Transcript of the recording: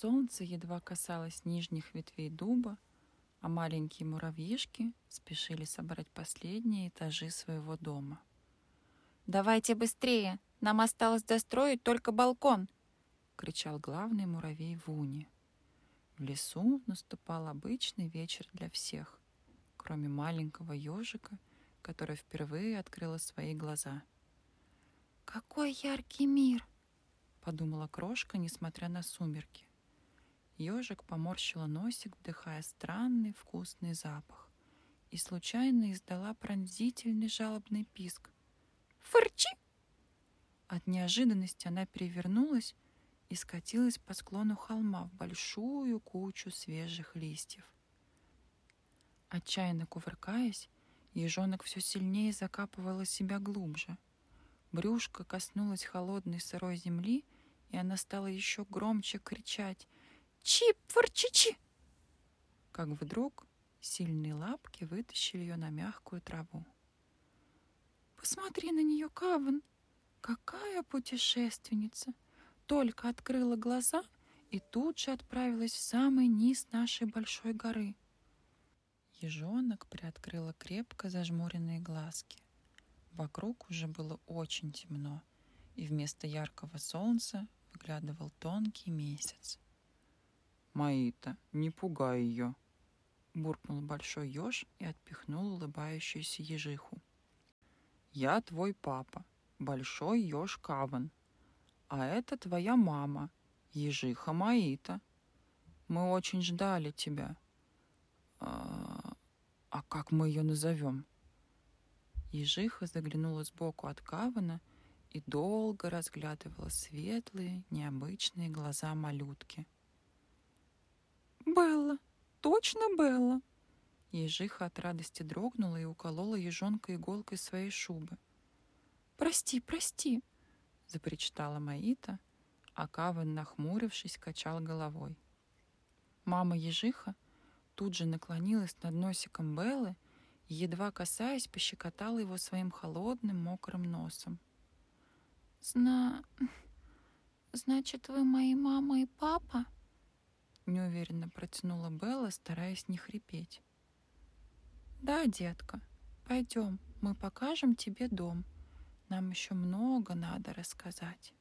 Солнце едва касалось нижних ветвей дуба, а маленькие муравьишки спешили собрать последние этажи своего дома. «Давайте быстрее! Нам осталось достроить только балкон!» — кричал главный муравей Вуни. В лесу наступал обычный вечер для всех, кроме маленького ежика, которая впервые открыла свои глаза. «Какой яркий мир!» — подумала крошка, несмотря на сумерки. Ежик поморщила носик, вдыхая странный вкусный запах, и случайно издала пронзительный жалобный писк. «Фырчи!» От неожиданности она перевернулась и скатилась по склону холма в большую кучу свежих листьев. Отчаянно кувыркаясь, ежонок все сильнее закапывала себя глубже. Брюшко коснулось холодной сырой земли, и она стала еще громче кричать Чип-форчичи!» Как вдруг сильные лапки вытащили ее на мягкую траву. «Посмотри на нее, Каван! Какая путешественница!» Только открыла глаза и тут же отправилась в самый низ нашей большой горы. Ежонок приоткрыла крепко зажмуренные глазки. Вокруг уже было очень темно, и вместо яркого солнца выглядывал тонкий месяц. «Маита, не пугай ее!» буркнул большой еж и отпихнул улыбающуюся ежиху. «Я твой папа, большой еж Каван, а это твоя мама, ежиха Маита. Мы очень ждали тебя. А, а как мы ее назовем?» Ежиха заглянула сбоку от Кавана и долго разглядывала светлые, необычные глаза малютки — «Белла! Точно Белла!» Ежиха от радости дрогнула и уколола ежонка иголкой своей шубы. «Прости, прости!» — запричитала Маита, а Каван, нахмурившись, качал головой. Мама ежиха тут же наклонилась над носиком Беллы и, едва касаясь, пощекотала его своим холодным мокрым носом. «Зна... значит, вы мои мама и папа?» Неуверенно протянула Белла, стараясь не хрипеть. Да, детка, пойдем, мы покажем тебе дом. Нам еще много надо рассказать.